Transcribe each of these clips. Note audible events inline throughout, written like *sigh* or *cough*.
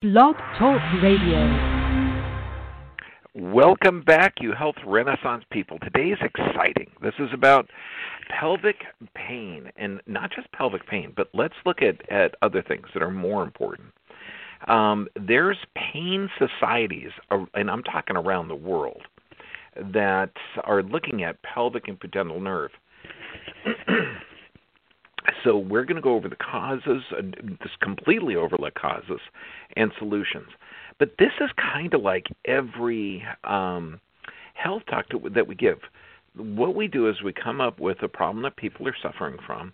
Blog Talk Radio. Welcome back, you health renaissance people. Today is exciting. This is about pelvic pain, and not just pelvic pain, but let's look at, at other things that are more important. Um, there's pain societies, and I'm talking around the world, that are looking at pelvic and pudendal nerve. *clears throat* so we're going to go over the causes, this completely overlook causes and solutions. But this is kind of like every um, health talk to, that we give. What we do is we come up with a problem that people are suffering from,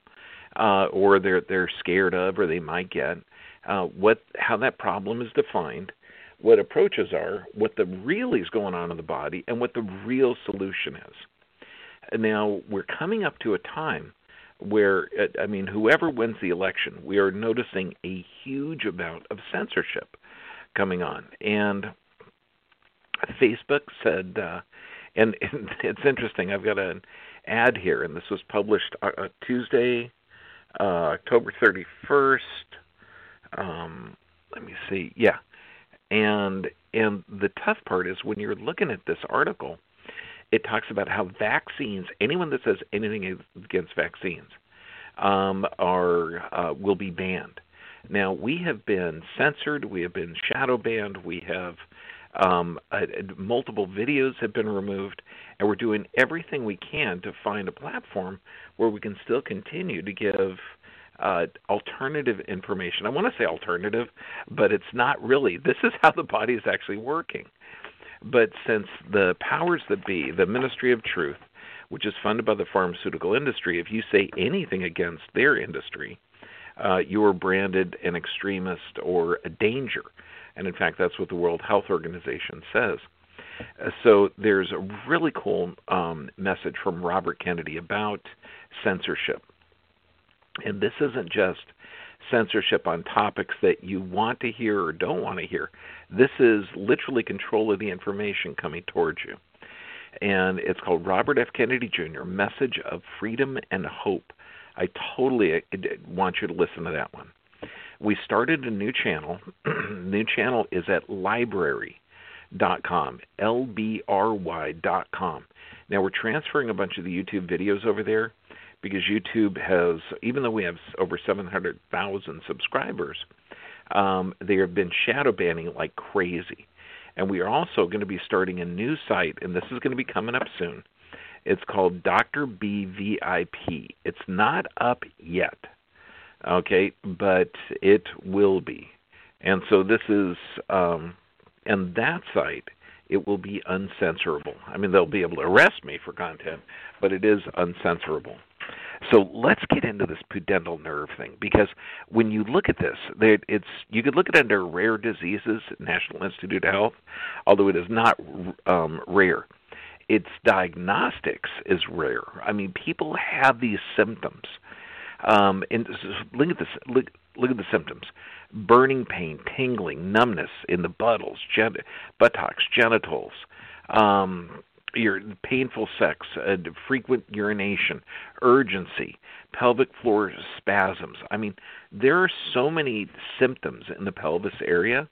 uh, or they're they're scared of, or they might get. Uh, what how that problem is defined, what approaches are, what the really is going on in the body, and what the real solution is. Now we're coming up to a time where uh, I mean, whoever wins the election, we are noticing a huge amount of censorship coming on, and Facebook said, uh, and, *laughs* and it's interesting. I've got an ad here, and this was published uh, uh Tuesday, uh, October thirty first. Um, let me see. Yeah, and and the tough part is when you're looking at this article, it talks about how vaccines. Anyone that says anything against vaccines um, are uh, will be banned. Now we have been censored, we have been shadow banned, we have um, uh, multiple videos have been removed, and we're doing everything we can to find a platform where we can still continue to give uh, alternative information. I want to say alternative, but it's not really. This is how the body is actually working. But since the powers that be, the Ministry of Truth, which is funded by the pharmaceutical industry, if you say anything against their industry, uh, you are branded an extremist or a danger. And in fact, that's what the World Health Organization says. Uh, so there's a really cool um, message from Robert Kennedy about censorship. And this isn't just censorship on topics that you want to hear or don't want to hear. This is literally control of the information coming towards you. And it's called Robert F. Kennedy Jr. Message of Freedom and Hope. I totally uh, want you to listen to that one. We started a new channel. *clears throat* new channel is at lbry.com, L B R Y.com. Now we're transferring a bunch of the YouTube videos over there because YouTube has, even though we have over 700,000 subscribers, um, they have been shadow banning like crazy. And we are also going to be starting a new site, and this is going to be coming up soon. It's called Dr. B VIP. It's not up yet, okay, but it will be. And so this is, um, and that site, it will be uncensorable. I mean, they'll be able to arrest me for content, but it is uncensorable. So let's get into this pudendal nerve thing because when you look at this, it's you could look at it under rare diseases, National Institute of Health, although it is not um, rare its diagnostics is rare. I mean, people have these symptoms. Um, and look at this. Look, look at the symptoms: burning pain, tingling, numbness in the buttocks, gen- buttocks, genitals, um, your painful sex, uh, frequent urination, urgency, pelvic floor spasms. I mean, there are so many symptoms in the pelvis area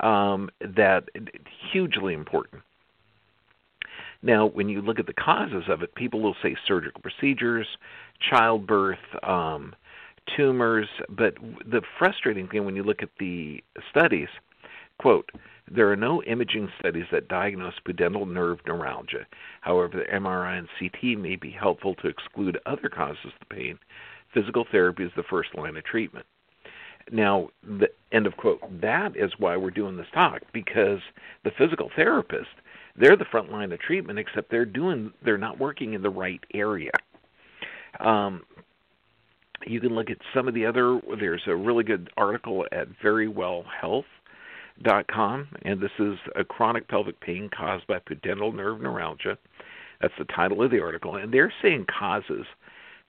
um, that hugely important. Now, when you look at the causes of it, people will say surgical procedures, childbirth, um, tumors, but the frustrating thing when you look at the studies, quote, there are no imaging studies that diagnose pudendal nerve neuralgia. However, the MRI and CT may be helpful to exclude other causes of the pain. Physical therapy is the first line of treatment. Now, the end of quote. That is why we're doing this talk because the physical therapist they're the front line of treatment, except they're doing they're not working in the right area. Um, you can look at some of the other. There's a really good article at verywellhealth.com, and this is a chronic pelvic pain caused by pudendal nerve neuralgia. That's the title of the article, and they're saying causes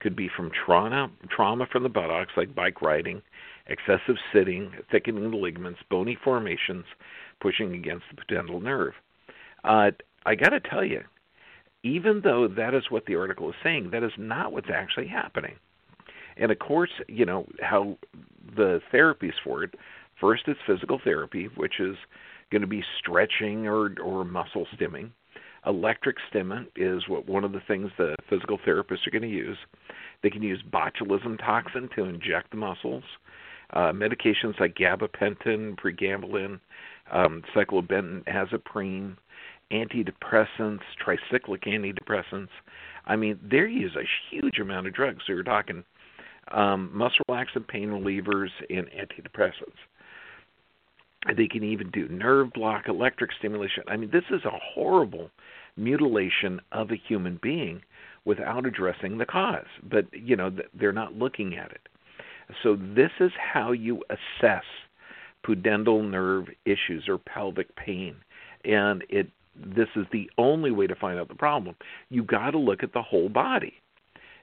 could be from trauma, trauma from the buttocks, like bike riding, excessive sitting, thickening the ligaments, bony formations, pushing against the pudendal nerve. Uh, I got to tell you, even though that is what the article is saying, that is not what's actually happening. And of course, you know how the therapies for it First, it's physical therapy, which is going to be stretching or or muscle stimming. Electric stimulant is what one of the things the physical therapists are going to use. They can use botulism toxin to inject the muscles. Uh, medications like gabapentin, pregabalin, um, cyclobenzaprine, antidepressants, tricyclic antidepressants. I mean, they use a huge amount of drugs. So you're talking um, muscle relaxant pain relievers and antidepressants. They can even do nerve block, electric stimulation. I mean, this is a horrible mutilation of a human being without addressing the cause. But, you know, they're not looking at it. So, this is how you assess pudendal nerve issues or pelvic pain. And it this is the only way to find out the problem. You got to look at the whole body.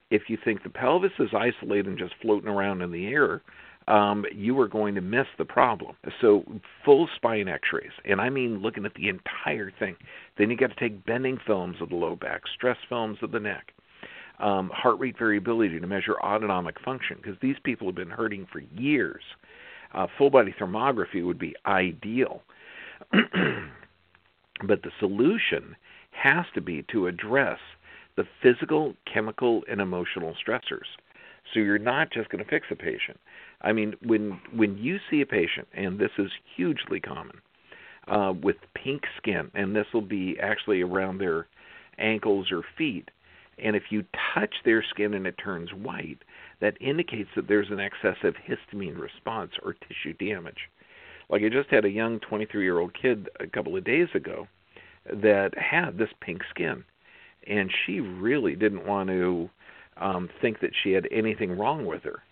If you think the pelvis is isolated and just floating around in the air, um, you are going to miss the problem. So full spine X-rays, and I mean looking at the entire thing. Then you got to take bending films of the low back, stress films of the neck, um, heart rate variability to measure autonomic function because these people have been hurting for years. Uh, full body thermography would be ideal. *clears throat* but the solution has to be to address the physical, chemical, and emotional stressors. So you're not just going to fix a patient. I mean, when when you see a patient, and this is hugely common, uh, with pink skin, and this will be actually around their ankles or feet, and if you touch their skin and it turns white, that indicates that there's an excessive histamine response or tissue damage. Like I just had a young 23 year old kid a couple of days ago that had this pink skin, and she really didn't want to um, think that she had anything wrong with her.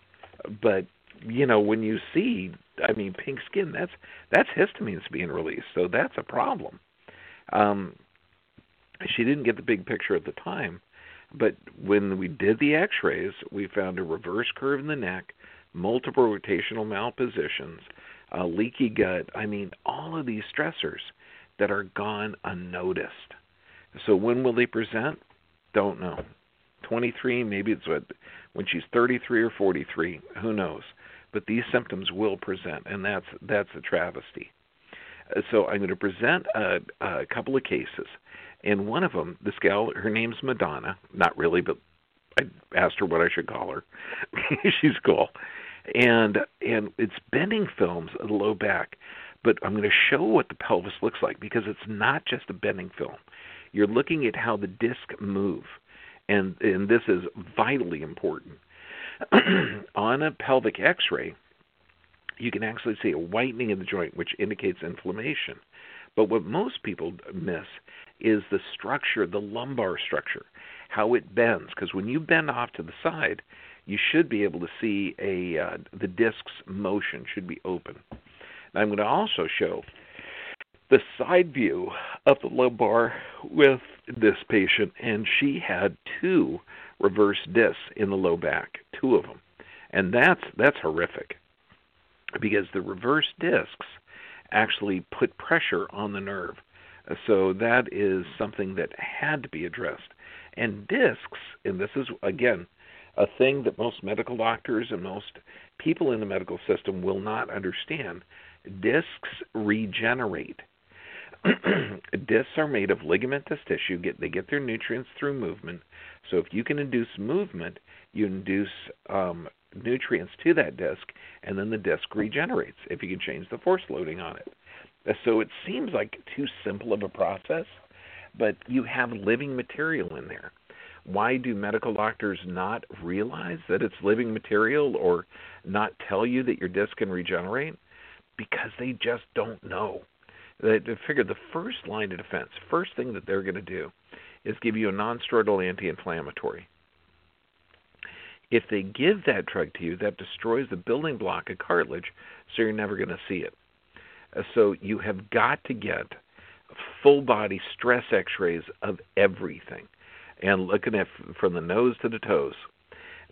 But you know, when you see, I mean, pink skin, that's that's histamines being released, so that's a problem. Um, she didn't get the big picture at the time, but when we did the X-rays, we found a reverse curve in the neck, multiple rotational malpositions, a leaky gut. I mean, all of these stressors that are gone unnoticed. So when will they present? Don't know. 23, maybe it's what when she's 33 or 43, who knows? But these symptoms will present, and that's that's a travesty. Uh, so I'm going to present a, a couple of cases, and one of them, this gal, her name's Madonna. Not really, but I asked her what I should call her. *laughs* She's cool, and and it's bending films of the low back. But I'm going to show what the pelvis looks like because it's not just a bending film. You're looking at how the disc move and and this is vitally important. *clears throat* on a pelvic X-ray, you can actually see a whitening of the joint, which indicates inflammation. But what most people miss is the structure, the lumbar structure, how it bends. Because when you bend off to the side, you should be able to see a uh, the disc's motion should be open. Now I'm going to also show the side view of the lumbar with this patient, and she had two reverse discs in the low back, two of them, and that's that's horrific because the reverse discs actually put pressure on the nerve. So that is something that had to be addressed. And discs, and this is again a thing that most medical doctors and most people in the medical system will not understand. Discs regenerate. *clears throat* discs are made of ligamentous tissue. Get they get their nutrients through movement. So if you can induce movement, you induce um, nutrients to that disc, and then the disc regenerates if you can change the force loading on it. So it seems like too simple of a process, but you have living material in there. Why do medical doctors not realize that it's living material or not tell you that your disc can regenerate? Because they just don't know. They, figure the first line of defense, first thing that they're going to do is give you a nonsteroidal anti-inflammatory. If they give that drug to you, that destroys the building block of cartilage, so you're never going to see it. Uh, so you have got to get full body stress x-rays of everything and looking at from the nose to the toes.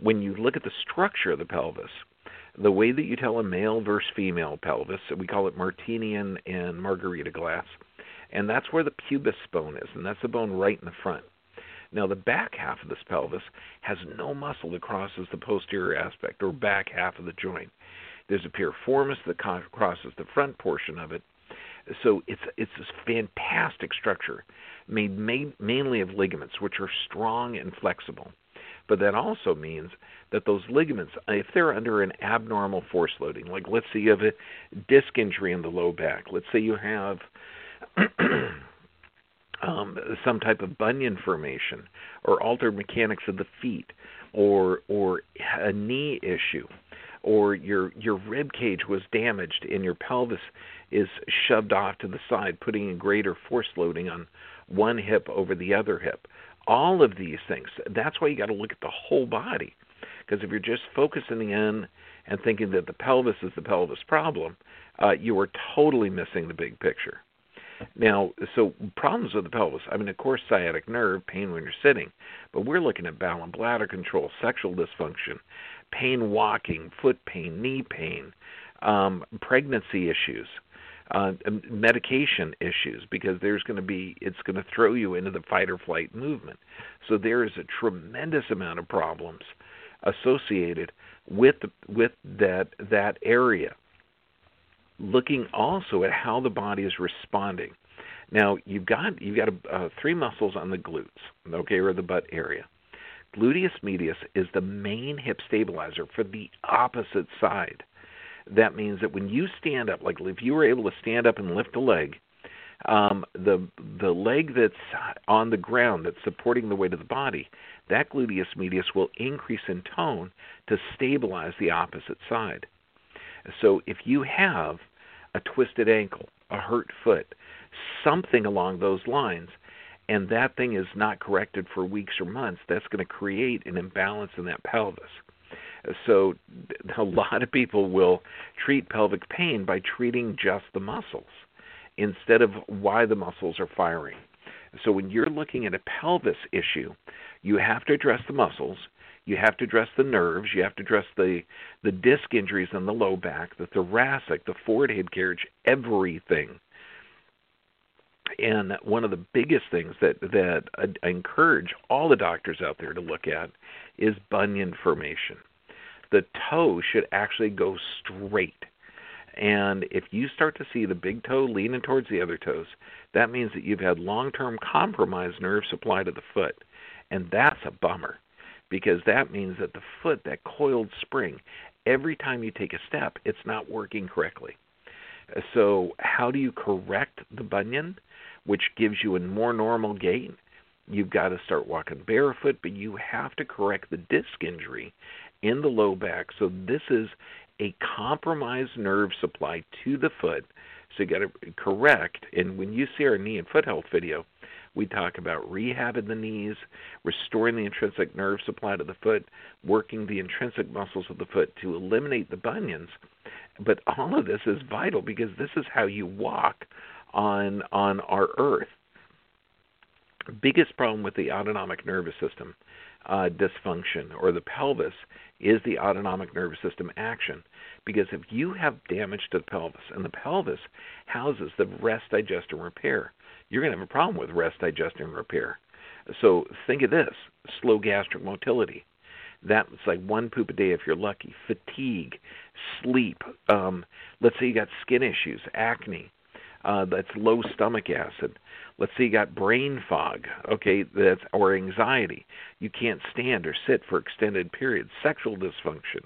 When you look at the structure of the pelvis, the way that you tell a male versus female pelvis, we call it Martini and Margarita glass, and that's where the pubis bone is, and that's the bone right in the front. Now, the back half of this pelvis has no muscle that crosses the posterior aspect or back half of the joint. There's a piriformis that crosses the front portion of it. So it's it's this fantastic structure made mainly of ligaments, which are strong and flexible. But that also means that those ligaments, if they're under an abnormal force loading, like let's say you have a disc injury in the low back, let's say you have *clears throat* um, some type of bunion formation or altered mechanics of the feet or or a knee issue or your your rib cage was damaged and your pelvis is shoved off to the side putting a greater force loading on one hip over the other hip all of these things that's why you got to look at the whole body because if you're just focusing in and thinking that the pelvis is the pelvis problem uh, you are totally missing the big picture now, so problems with the pelvis. I mean, of course, sciatic nerve, pain when you're sitting, but we're looking at bowel and bladder control, sexual dysfunction, pain walking, foot pain, knee pain, um, pregnancy issues, uh, medication issues, because there's going to be it's going to throw you into the fight or flight movement. So there is a tremendous amount of problems associated with with that that area looking also at how the body is responding. Now you've got you've got uh, three muscles on the glutes, okay, or the butt area. Gluteus medius is the main hip stabilizer for the opposite side. That means that when you stand up, like if you were able to stand up and lift a leg, um, the the leg that's on the ground that's supporting the weight of the body, that gluteus medius will increase in tone to stabilize the opposite side. So if you have a twisted ankle, a hurt foot, something along those lines, and that thing is not corrected for weeks or months, that's going to create an imbalance in that pelvis. So *laughs* a lot of people will treat pelvic pain by treating just the muscles instead of why the muscles are firing. So when you're looking at a pelvis issue, you have to address the muscles, you have to address the nerves, you have to address the the disc injuries in the low back, the thoracic, the forward head carriage, everything. And one of the biggest things that that I encourage all the doctors out there to look at is bunion formation. The toe should actually go straight. And if you start to see the big toe leaning towards the other toes, that means that you've had long term compromised nerve supply to the foot. And that's a bummer because that means that the foot, that coiled spring, every time you take a step, it's not working correctly. So, how do you correct the bunion, which gives you a more normal gait? You've got to start walking barefoot, but you have to correct the disc injury in the low back. So, this is a compromised nerve supply to the foot. So, you got to correct. And when you see our knee and foot health video, we talk about rehabbing the knees, restoring the intrinsic nerve supply to the foot, working the intrinsic muscles of the foot to eliminate the bunions. But all of this is vital because this is how you walk on on our earth. Biggest problem with the autonomic nervous system uh, dysfunction or the pelvis is the autonomic nervous system action. Because if you have damage to the pelvis, and the pelvis houses the rest, digest, and repair, you're going to have a problem with rest, digest, and repair. So think of this slow gastric motility. That's like one poop a day if you're lucky. Fatigue, sleep. Um, let's say you got skin issues, acne. Uh, that's low stomach acid. Let's say you got brain fog, okay, that's or anxiety. You can't stand or sit for extended periods. Sexual dysfunction,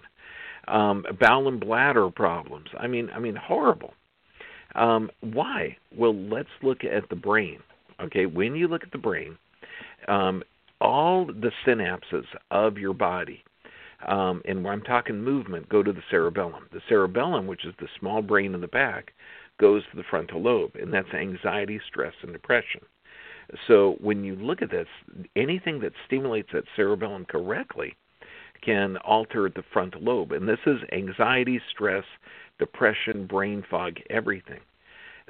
um, bowel and bladder problems. I mean, I mean, horrible. Um, why? Well, let's look at the brain. Okay, when you look at the brain, um, all the synapses of your body, um, and when I'm talking movement, go to the cerebellum. The cerebellum, which is the small brain in the back, goes to the frontal lobe, and that's anxiety, stress, and depression. So when you look at this, anything that stimulates that cerebellum correctly can alter the frontal lobe, and this is anxiety, stress, depression, brain fog, everything.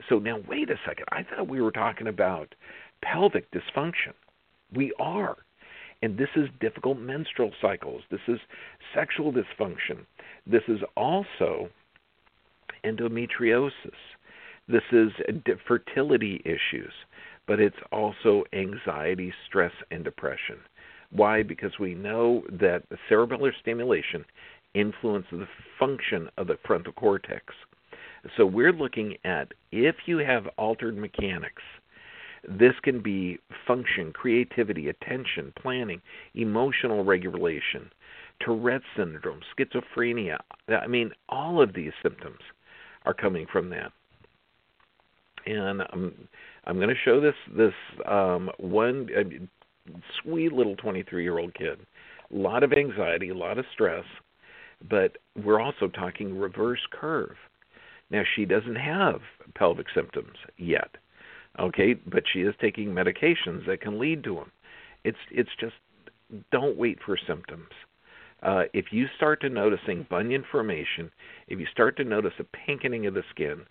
So now, wait a second. I thought we were talking about pelvic dysfunction. We are. And this is difficult menstrual cycles. This is sexual dysfunction. This is also endometriosis. This is fertility issues. But it's also anxiety, stress, and depression. Why? Because we know that cerebellar stimulation influences the function of the frontal cortex. So we're looking at if you have altered mechanics, this can be function, creativity, attention, planning, emotional regulation, Tourette syndrome, schizophrenia. I mean, all of these symptoms are coming from that. And I'm I'm going to show this this um, one uh, sweet little 23 year old kid. A lot of anxiety, a lot of stress, but we're also talking reverse curve. Now she doesn't have pelvic symptoms yet, okay, but she is taking medications that can lead to them. It's it's just don't wait for symptoms. Uh, if you start to noticing bunion formation, if you start to notice a pinkening of the skin,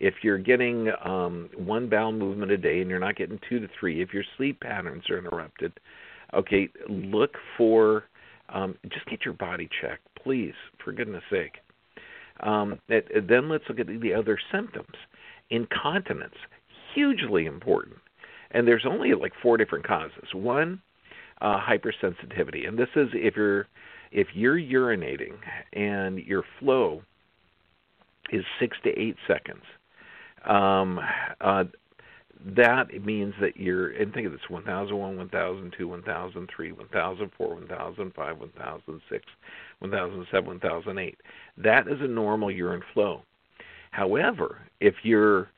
if you're getting um, one bowel movement a day and you're not getting two to three, if your sleep patterns are interrupted, okay, look for um, just get your body checked, please, for goodness sake. Um, it, then let's look at the other symptoms. Incontinence, hugely important. And there's only like four different causes. One, uh, hypersensitivity, and this is if you're if you're urinating and your flow is six to eight seconds, um, uh, that means that you're and think of this 1001 1002 1003 1004 1005 1006 1007 1008 that is a normal urine flow. However if you're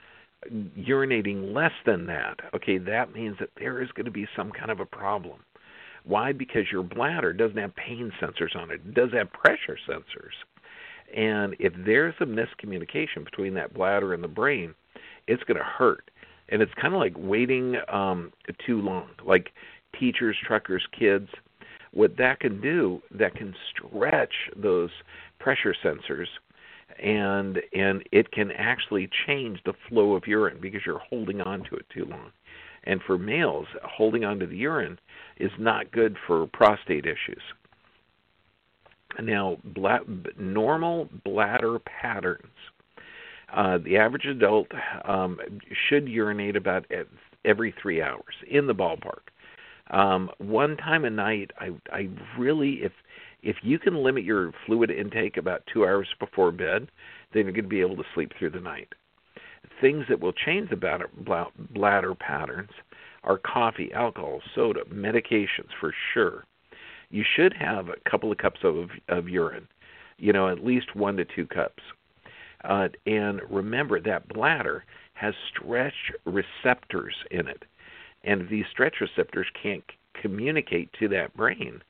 urinating less than that okay that means that there is going to be some kind of a problem why? Because your bladder doesn't have pain sensors on it. It does have pressure sensors. And if there's a miscommunication between that bladder and the brain it's going to hurt. And it's kind of like waiting um too long. Like teachers truckers kids what that can do that can stretch those pressure sensors and and it can actually change the flow of urine because you're holding on to it too long and for males holding onto the urine is not good for prostate issues now bla- normal bladder patterns uh, the average adult um, should urinate about every three hours in the ballpark. Um, one time a night, I, I really, if if you can limit your fluid intake about two hours before bed, then you're going to be able to sleep through the night. Things that will change the bladder, bladder patterns are coffee, alcohol, soda, medications for sure. You should have a couple of cups of, of urine, you know, at least one to two cups. Uh, and remember that bladder has stretch receptors in it. And these stretch receptors can't communicate to that brain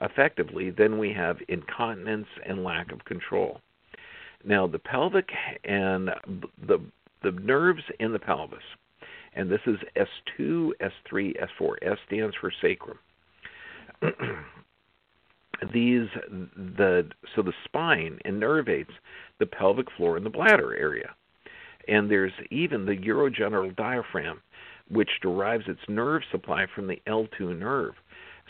effectively, then we have incontinence and lack of control. Now, the pelvic and the, the nerves in the pelvis, and this is S2, S3, S4. S stands for sacrum. *clears throat* these the so the spine innervates the pelvic floor and the bladder area. And there's even the urogenital diaphragm, which derives its nerve supply from the L2 nerve.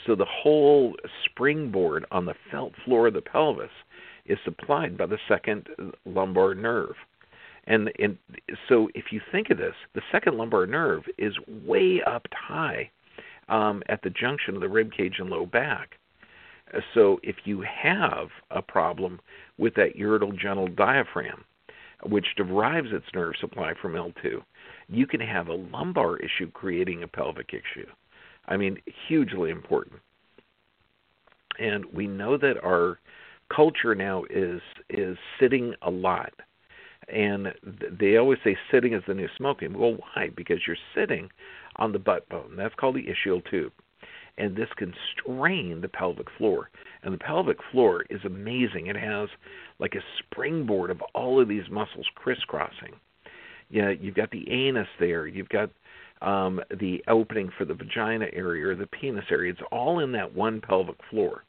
So the whole springboard on the felt floor of the pelvis is supplied by the second lumbar nerve. And, and so if you think of this, the second lumbar nerve is way up high um, at the junction of the rib cage and low back. So if you have a problem with that urogenital diaphragm, which derives its nerve supply from L2, you can have a lumbar issue creating a pelvic issue. I mean, hugely important. And we know that our culture now is is sitting a lot. And they always say sitting is the new smoking. Well, why? Because you're sitting on the butt bone. That's called the ischial tube and this can strain the pelvic floor. And the pelvic floor is amazing. It has like a springboard of all of these muscles crisscrossing. Yeah, you've got the anus there. You've got um, the opening for the vagina area or the penis area. It's all in that one pelvic floor.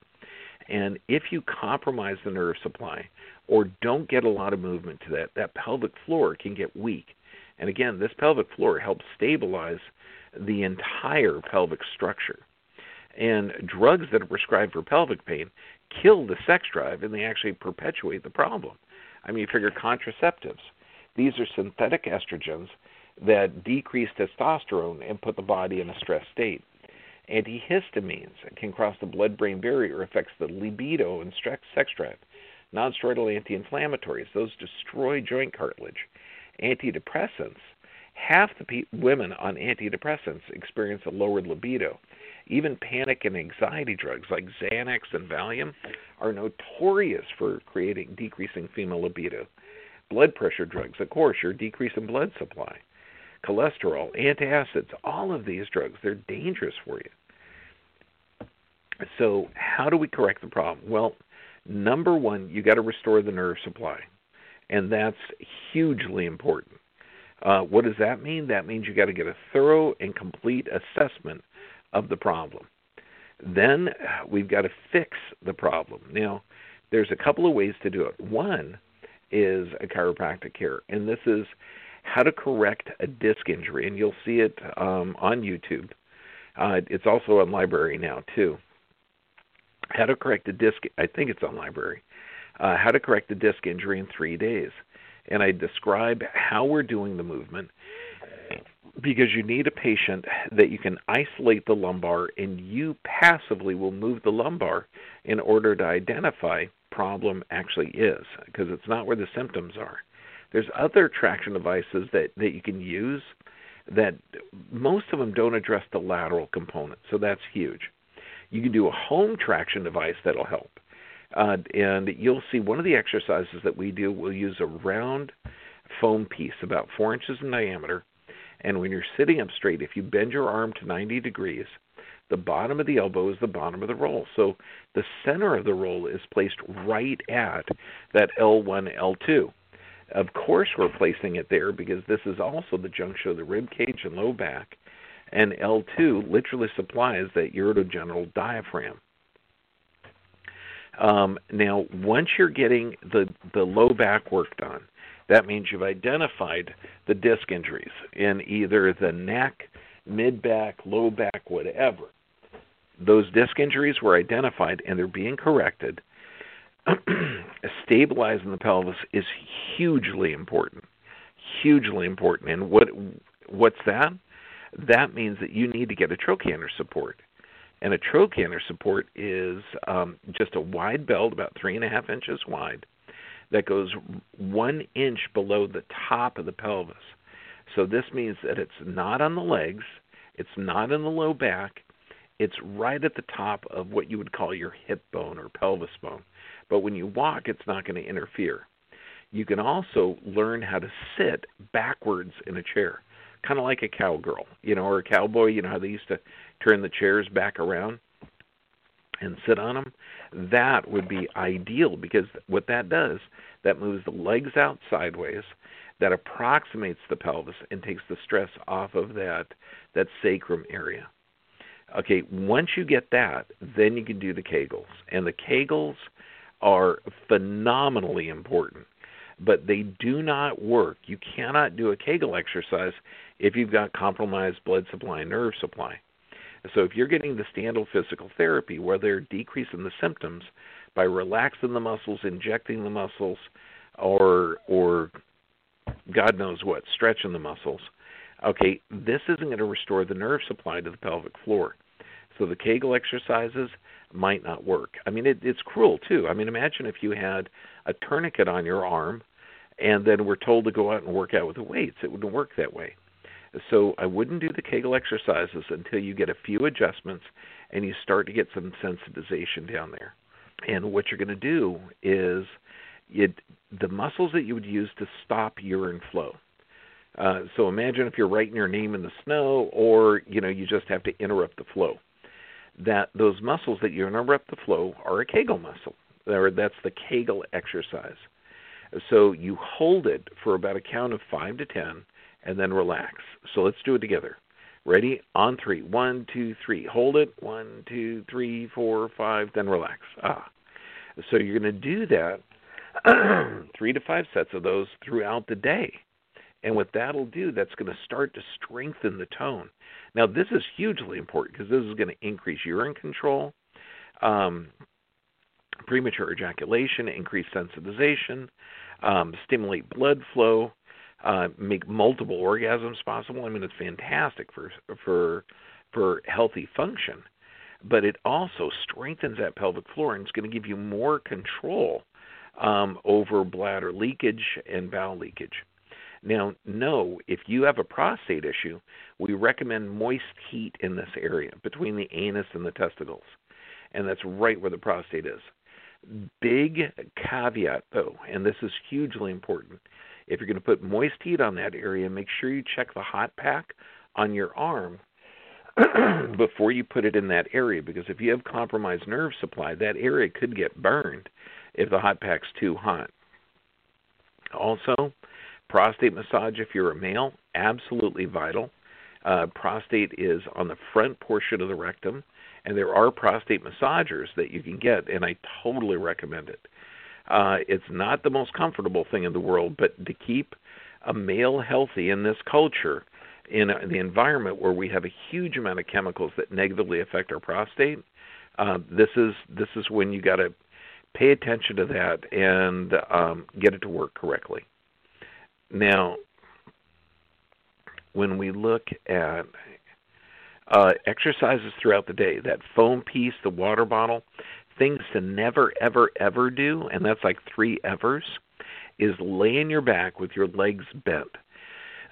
And if you compromise the nerve supply or don't get a lot of movement to that, that pelvic floor can get weak. And again, this pelvic floor helps stabilize the entire pelvic structure. And drugs that are prescribed for pelvic pain kill the sex drive and they actually perpetuate the problem. I mean, you figure contraceptives. These are synthetic estrogens that decrease testosterone and put the body in a stress state. Antihistamines can cross the blood brain barrier, affects the libido and sex drive. nonsteroidal anti-inflammatories, those destroy joint cartilage. Antidepressants, half the pe- women on antidepressants experience a lowered libido. Even panic and anxiety drugs like Xanax and Valium are notorious for creating decreasing female libido. Blood pressure drugs, of course, are decreasing blood supply. Cholesterol, antacids, all of these drugs, they're dangerous for you. So, how do we correct the problem? Well, number one, you got to restore the nerve supply, and that's hugely important. Uh, what does that mean? That means you got to get a thorough and complete assessment of the problem. Then we've got to fix the problem. Now, there's a couple of ways to do it. One is a chiropractic care, and this is how to correct a disc injury, and you'll see it um, on YouTube. Uh, it's also on LBRY now too. How to correct a disc? I think it's on LBRY. Uh, how to correct a disc injury in three days, and I describe how we're doing the movement because you need a patient that you can isolate the lumbar and you passively will move the lumbar in order to identify problem actually is because it's not where the symptoms are. There's other traction devices that, that you can use that most of them don't address the lateral component, so that's huge. You can do a home traction device that'll help. Uh, and you'll see one of the exercises that we do, we'll use a round foam piece about four inches in diameter and when you're sitting up straight, if you bend your arm to 90 degrees, the bottom of the elbow is the bottom of the roll. So the center of the roll is placed right at that L1, L2. Of course, we're placing it there because this is also the junction of the rib cage and low back. And L2 literally supplies that urogenital diaphragm. Um, now, once you're getting the, the low back work done, that means you've identified the disc injuries in either the neck, mid back, low back, whatever. Those disc injuries were identified and they're being corrected. *clears throat* Stabilizing the pelvis is hugely important. Hugely important. And what what's that? That means that you need to get a trochanter support. And a trochanter support is um, just a wide belt, about three and a half inches wide, that goes one inch below the top of the pelvis. So this means that it's not on the legs, it's not in the low back, it's right at the top of what you would call your hip bone or pelvis bone. But when you walk, it's not going to interfere. You can also learn how to sit backwards in a chair, kind of like a cowgirl, you know, or a cowboy. You know how they used to turn the chairs back around and sit on them, that would be ideal because what that does, that moves the legs out sideways, that approximates the pelvis and takes the stress off of that that sacrum area. Okay, once you get that, then you can do the Kegels. And the Kegels are phenomenally important, but they do not work. You cannot do a Kegel exercise if you've got compromised blood supply, nerve supply. So if you're getting the standard physical therapy where they're decreasing the symptoms by relaxing the muscles, injecting the muscles, or or God knows what, stretching the muscles, okay, this isn't going to restore the nerve supply to the pelvic floor. So the Kegel exercises might not work. I mean, it, it's cruel too. I mean, imagine if you had a tourniquet on your arm, and then we're told to go out and work out with the weights. It wouldn't work that way. So I wouldn't do the Kegel exercises until you get a few adjustments and you start to get some sensitization down there. And what you're going to do is it, the muscles that you would use to stop urine flow. Uh, so imagine if you're writing your name in the snow, or you know you just have to interrupt the flow. That those muscles that you interrupt the flow are a Kegel muscle, or that's the Kegel exercise. So you hold it for about a count of five to ten, and then relax. So let's do it together. Ready? On three. One, two, three. Hold it. One, two, three, four, five. Then relax. Ah. So you're going to do that *clears throat* three to five sets of those throughout the day. And what that'll do, that's going to start to strengthen the tone. Now, this is hugely important because this is going to increase urine control, um, premature ejaculation, increase sensitization, um, stimulate blood flow, uh, make multiple orgasms possible. I mean, it's fantastic for for for healthy function, but it also strengthens that pelvic floor and it's going to give you more control um, over bladder leakage and bowel leakage. Now, no, if you have a prostate issue, we recommend moist heat in this area between the anus and the testicles. And that's right where the prostate is. Big caveat, though, and this is hugely important. If you're going to put moist heat on that area, make sure you check the hot pack on your arm *clears throat* before you put it in that area because if you have compromised nerve supply, that area could get burned if the hot pack's too hot. Also, prostate massage if you're a male, absolutely vital. Uh, prostate is on the front portion of the rectum, and there are prostate massagers that you can get, and I totally recommend it. Uh, it's not the most comfortable thing in the world, but to keep a male healthy in this culture, in the environment where we have a huge amount of chemicals that negatively affect our prostate, uh, this is this is when you got to pay attention to that and um, get it to work correctly. Now, when we look at uh, exercises throughout the day, that foam piece, the water bottle, things to never, ever, ever do, and that's like three evers, is lay on your back with your legs bent.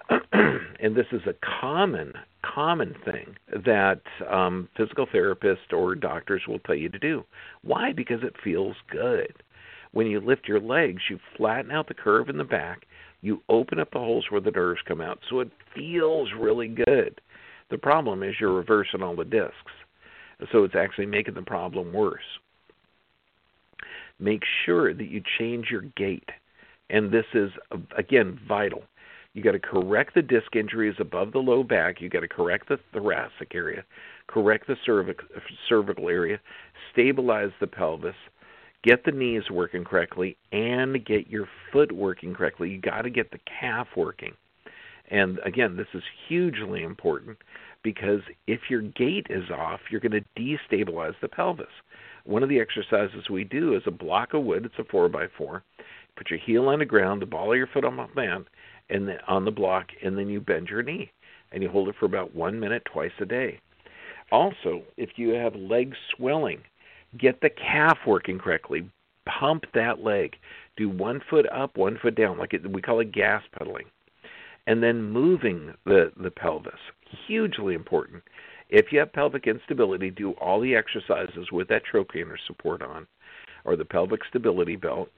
*clears throat* and this is a common, common thing that um, physical therapists or doctors will tell you to do. Why? Because it feels good. When you lift your legs, you flatten out the curve in the back, you open up the holes where the nerves come out, so it feels really good. The problem is you're reversing all the discs, so it's actually making the problem worse. Make sure that you change your gait, and this is again vital. You got to correct the disc injuries above the low back. You got to correct the thoracic area, correct the cervic, cervical area, stabilize the pelvis, get the knees working correctly and get your foot working correctly. You got to get the calf working. And again, this is hugely important because if your gait is off, you're going to destabilize the pelvis. One of the exercises we do is a block of wood. It's a four by four. Put your heel on the ground, the ball of your foot on the mat, and then on the block, and then you bend your knee, and you hold it for about one minute twice a day. Also, if you have leg swelling, get the calf working correctly. Pump that leg. Do one foot up, one foot down, like it, we call it gas pedaling. And then moving the, the pelvis. Hugely important. If you have pelvic instability, do all the exercises with that trochanter support on, or the pelvic stability belt.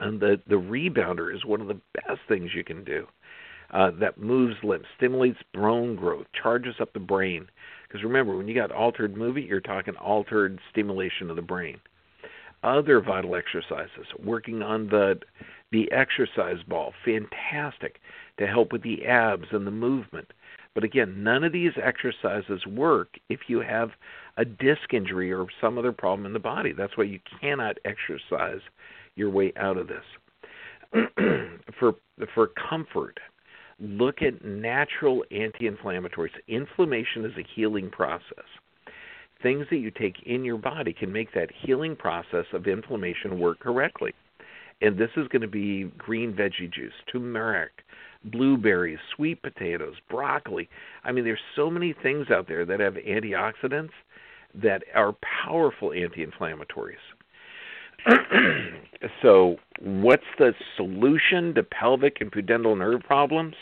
And the, the rebounder is one of the best things you can do. Uh, that moves limbs, stimulates bone growth, charges up the brain, because remember, when you got altered movement, you're talking altered stimulation of the brain. Other vital exercises, working on the the exercise ball, fantastic to help with the abs and the movement. But again, none of these exercises work if you have a disc injury or some other problem in the body. That's why you cannot exercise your way out of this. *clears throat* for for comfort, look at natural anti inflammatories. Inflammation is a healing process. Things that you take in your body can make that healing process of inflammation work correctly. And this is going to be green veggie juice, turmeric, blueberries, sweet potatoes, broccoli. I mean, there's so many things out there that have antioxidants that are powerful anti inflammatories. *clears throat* so, what's the solution to pelvic and pudendal nerve problems?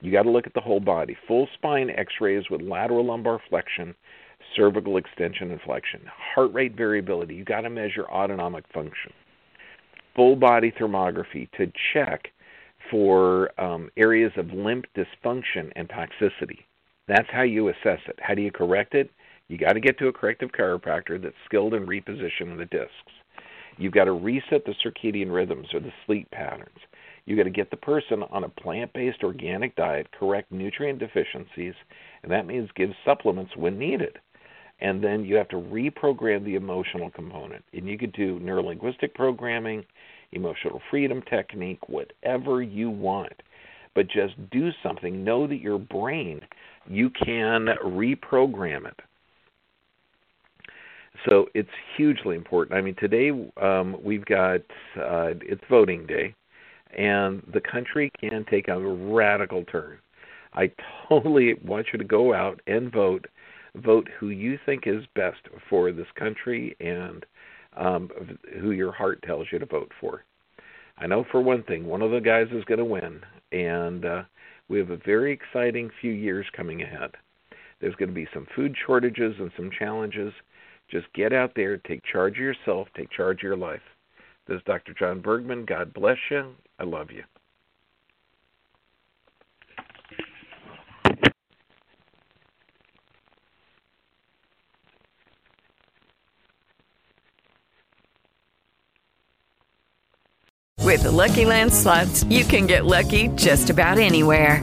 You got to look at the whole body. Full spine x rays with lateral lumbar flexion, cervical extension and flexion. Heart rate variability. You got to measure autonomic function. Full body thermography to check for um, areas of limb dysfunction and toxicity. That's how you assess it. How do you correct it? You got to get to a corrective chiropractor that's skilled in repositioning the discs. You've got to reset the circadian rhythms or the sleep patterns. You've got to get the person on a plant based organic diet, correct nutrient deficiencies, and that means give supplements when needed. And then you have to reprogram the emotional component. And you could do neurolinguistic programming, emotional freedom technique, whatever you want. But just do something. Know that your brain, you can reprogram it. So it's hugely important. I mean, today um, we've got uh, it's voting day, and the country can take a radical turn. I totally want you to go out and vote. Vote who you think is best for this country and um, who your heart tells you to vote for. I know for one thing, one of the guys is going to win, and uh, we have a very exciting few years coming ahead. There's going to be some food shortages and some challenges. Just get out there, take charge of yourself, take charge of your life. This is Dr. John Bergman. God bless you. I love you. With the Lucky Land slots, you can get lucky just about anywhere.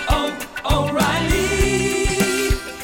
O'Reilly!